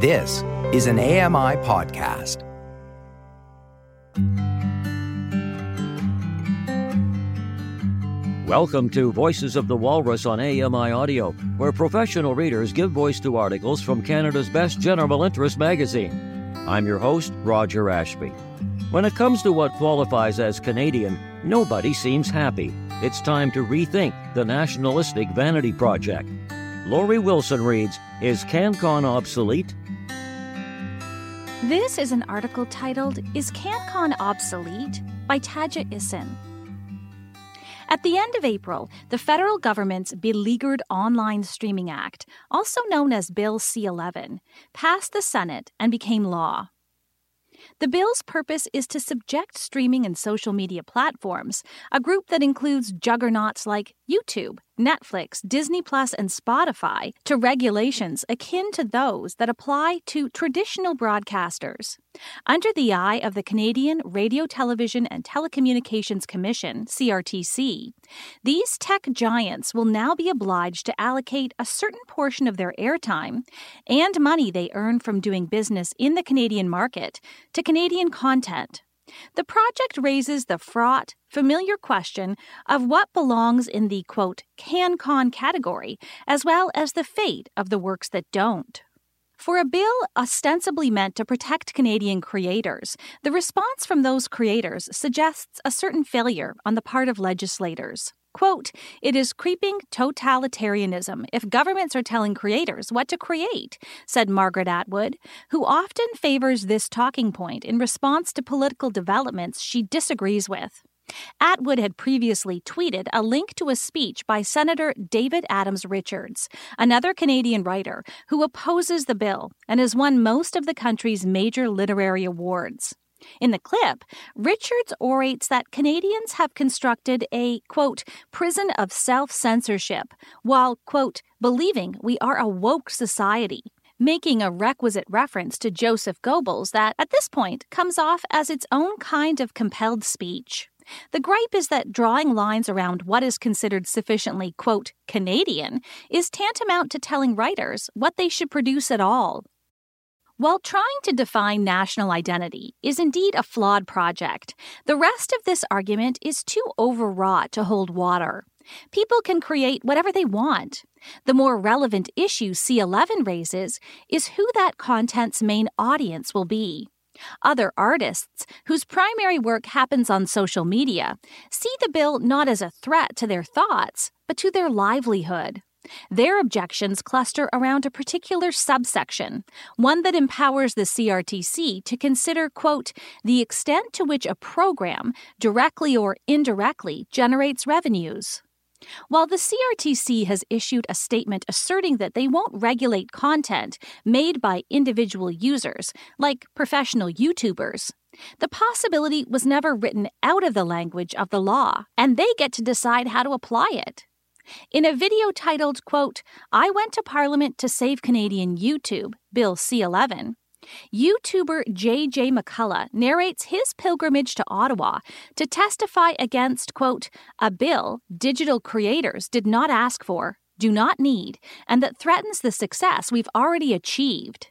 This is an AMI podcast. Welcome to Voices of the Walrus on AMI Audio, where professional readers give voice to articles from Canada's best general interest magazine. I'm your host, Roger Ashby. When it comes to what qualifies as Canadian, nobody seems happy. It's time to rethink the nationalistic vanity project. Lori Wilson reads Is CanCon obsolete? This is an article titled Is CanCon Obsolete? by Tajja Isen. At the end of April, the federal government's Beleaguered Online Streaming Act, also known as Bill C 11, passed the Senate and became law. The bill's purpose is to subject streaming and social media platforms, a group that includes juggernauts like YouTube, Netflix, Disney Plus, and Spotify, to regulations akin to those that apply to traditional broadcasters. Under the eye of the Canadian Radio, Television, and Telecommunications Commission, CRTC, these tech giants will now be obliged to allocate a certain portion of their airtime and money they earn from doing business in the Canadian market to Canadian content. The project raises the fraught, familiar question of what belongs in the quote, CanCon category, as well as the fate of the works that don't. For a bill ostensibly meant to protect Canadian creators, the response from those creators suggests a certain failure on the part of legislators. Quote, it is creeping totalitarianism if governments are telling creators what to create, said Margaret Atwood, who often favors this talking point in response to political developments she disagrees with. Atwood had previously tweeted a link to a speech by Senator David Adams Richards, another Canadian writer who opposes the bill and has won most of the country's major literary awards. In the clip, Richards orates that Canadians have constructed a, quote, prison of self censorship, while, quote, believing we are a woke society, making a requisite reference to Joseph Goebbels that, at this point, comes off as its own kind of compelled speech. The gripe is that drawing lines around what is considered sufficiently, quote, Canadian is tantamount to telling writers what they should produce at all. While trying to define national identity is indeed a flawed project, the rest of this argument is too overwrought to hold water. People can create whatever they want. The more relevant issue C11 raises is who that content's main audience will be. Other artists, whose primary work happens on social media, see the bill not as a threat to their thoughts, but to their livelihood. Their objections cluster around a particular subsection, one that empowers the CRTC to consider, quote, the extent to which a program, directly or indirectly, generates revenues. While the CRTC has issued a statement asserting that they won't regulate content made by individual users, like professional YouTubers, the possibility was never written out of the language of the law, and they get to decide how to apply it. In a video titled, quote, I went to Parliament to save Canadian YouTube, Bill C 11, YouTuber JJ McCullough narrates his pilgrimage to Ottawa to testify against, quote, a bill digital creators did not ask for, do not need, and that threatens the success we've already achieved.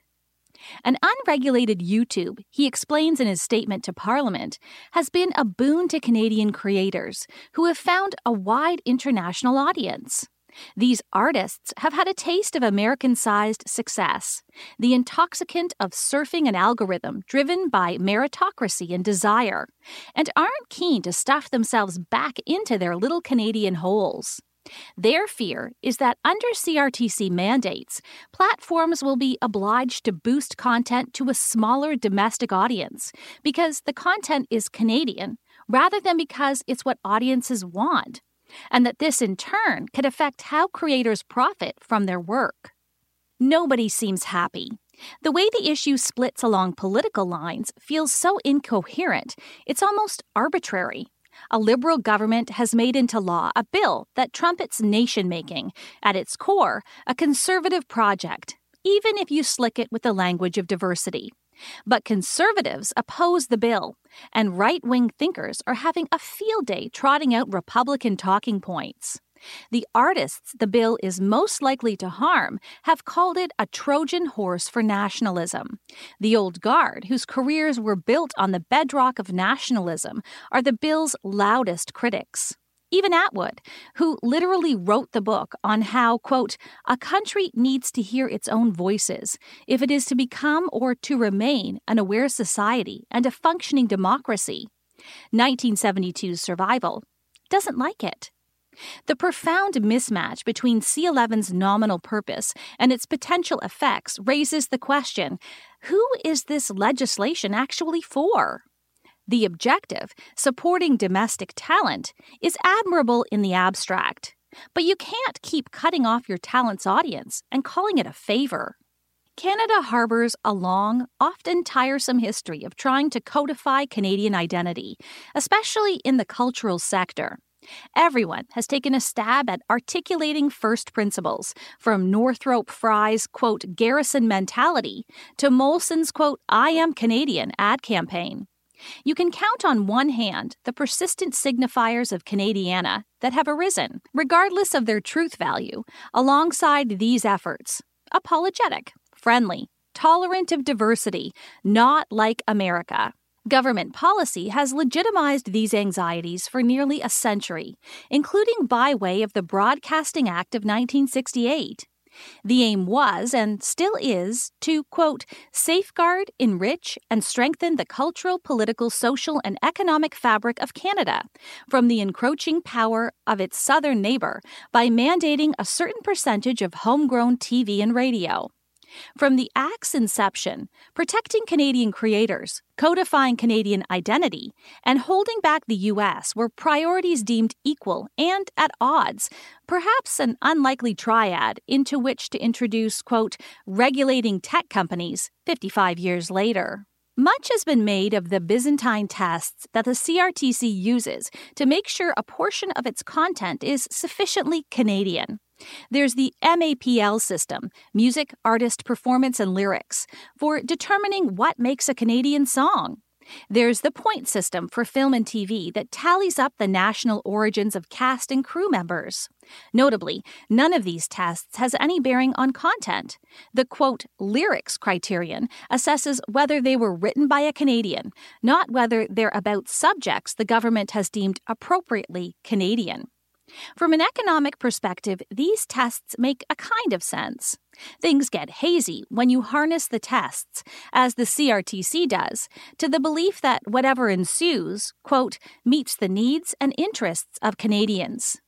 An unregulated YouTube, he explains in his statement to Parliament, has been a boon to Canadian creators who have found a wide international audience. These artists have had a taste of American sized success, the intoxicant of surfing an algorithm driven by meritocracy and desire, and aren't keen to stuff themselves back into their little Canadian holes. Their fear is that under CRTC mandates, platforms will be obliged to boost content to a smaller domestic audience because the content is Canadian rather than because it's what audiences want and that this in turn could affect how creators profit from their work. Nobody seems happy. The way the issue splits along political lines feels so incoherent, it's almost arbitrary. A liberal government has made into law a bill that trumpets nation making, at its core, a conservative project, even if you slick it with the language of diversity. But conservatives oppose the bill, and right wing thinkers are having a field day trotting out Republican talking points. The artists the bill is most likely to harm have called it a Trojan horse for nationalism. The old guard, whose careers were built on the bedrock of nationalism, are the bill's loudest critics. Even Atwood, who literally wrote the book on how, quote, a country needs to hear its own voices if it is to become or to remain an aware society and a functioning democracy. 1972's survival doesn't like it. The profound mismatch between C11's nominal purpose and its potential effects raises the question who is this legislation actually for? The objective, supporting domestic talent, is admirable in the abstract, but you can't keep cutting off your talent's audience and calling it a favor. Canada harbors a long, often tiresome history of trying to codify Canadian identity, especially in the cultural sector. Everyone has taken a stab at articulating first principles, from Northrop Frye's, quote, garrison mentality to Molson's, quote, I am Canadian ad campaign. You can count on one hand the persistent signifiers of Canadiana that have arisen, regardless of their truth value, alongside these efforts apologetic, friendly, tolerant of diversity, not like America. Government policy has legitimized these anxieties for nearly a century, including by way of the Broadcasting Act of 1968. The aim was, and still is, to, quote, safeguard, enrich, and strengthen the cultural, political, social, and economic fabric of Canada from the encroaching power of its southern neighbor by mandating a certain percentage of homegrown TV and radio. From the Act's inception, protecting Canadian creators, codifying Canadian identity, and holding back the U.S. were priorities deemed equal and at odds, perhaps an unlikely triad into which to introduce, quote, regulating tech companies 55 years later. Much has been made of the Byzantine tests that the CRTC uses to make sure a portion of its content is sufficiently Canadian. There's the MAPL system, Music, Artist, Performance, and Lyrics, for determining what makes a Canadian song. There's the point system for film and TV that tallies up the national origins of cast and crew members. Notably, none of these tests has any bearing on content. The quote, lyrics criterion assesses whether they were written by a Canadian, not whether they're about subjects the government has deemed appropriately Canadian. From an economic perspective, these tests make a kind of sense. Things get hazy when you harness the tests, as the CRTC does, to the belief that whatever ensues, quote, meets the needs and interests of Canadians.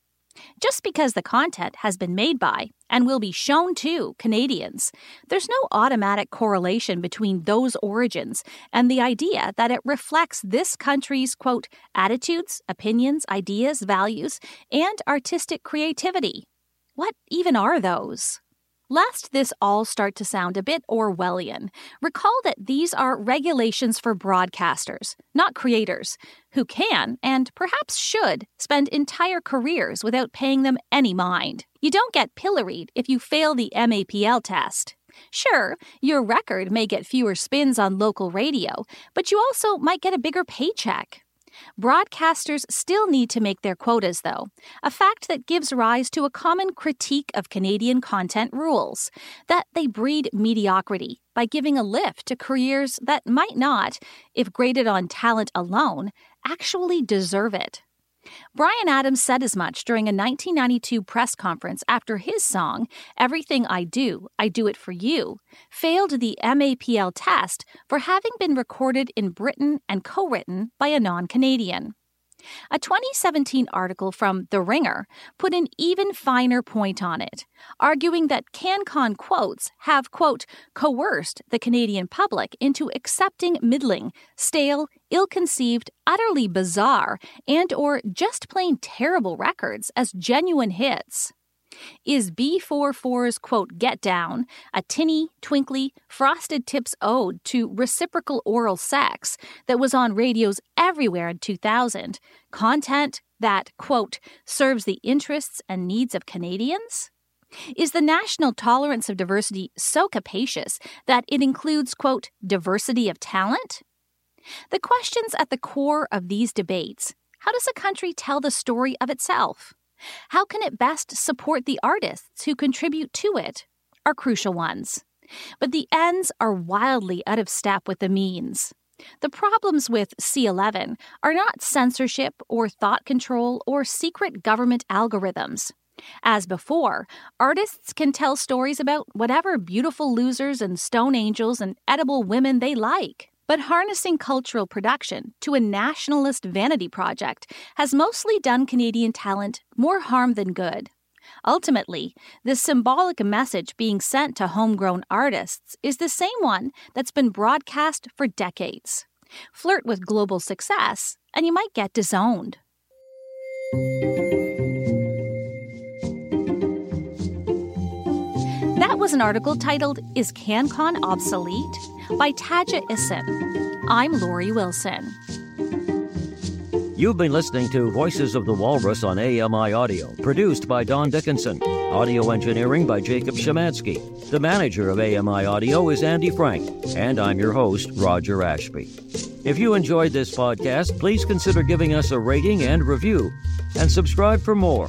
Just because the content has been made by, and will be shown to, Canadians, there's no automatic correlation between those origins and the idea that it reflects this country's, quote, attitudes, opinions, ideas, values, and artistic creativity. What even are those? Lest this all start to sound a bit Orwellian, recall that these are regulations for broadcasters, not creators, who can, and perhaps should, spend entire careers without paying them any mind. You don't get pilloried if you fail the MAPL test. Sure, your record may get fewer spins on local radio, but you also might get a bigger paycheck. Broadcasters still need to make their quotas, though, a fact that gives rise to a common critique of Canadian content rules that they breed mediocrity by giving a lift to careers that might not, if graded on talent alone, actually deserve it. Bryan Adams said as much during a 1992 press conference after his song, Everything I Do, I Do It For You, failed the MAPL test for having been recorded in Britain and co written by a non Canadian. A 2017 article from The Ringer put an even finer point on it, arguing that CanCon quotes have, quote, coerced the Canadian public into accepting middling, stale, ill-conceived, utterly bizarre, and or just plain terrible records as genuine hits. Is B44's quote, Get Down, a tinny, twinkly, frosted tips ode to reciprocal oral sex that was on radios everywhere in 2000, content that, quote, serves the interests and needs of Canadians? Is the national tolerance of diversity so capacious that it includes, quote, diversity of talent? The questions at the core of these debates how does a country tell the story of itself? How can it best support the artists who contribute to it? Are crucial ones. But the ends are wildly out of step with the means. The problems with C11 are not censorship or thought control or secret government algorithms. As before, artists can tell stories about whatever beautiful losers and stone angels and edible women they like. But harnessing cultural production to a nationalist vanity project has mostly done Canadian talent more harm than good. Ultimately, the symbolic message being sent to homegrown artists is the same one that's been broadcast for decades. Flirt with global success, and you might get disowned. That was an article titled Is CanCon Obsolete? By Tajja Isen. I'm Lori Wilson. You've been listening to Voices of the Walrus on AMI Audio, produced by Don Dickinson. Audio engineering by Jacob Shemansky. The manager of AMI Audio is Andy Frank, and I'm your host, Roger Ashby. If you enjoyed this podcast, please consider giving us a rating and review, and subscribe for more.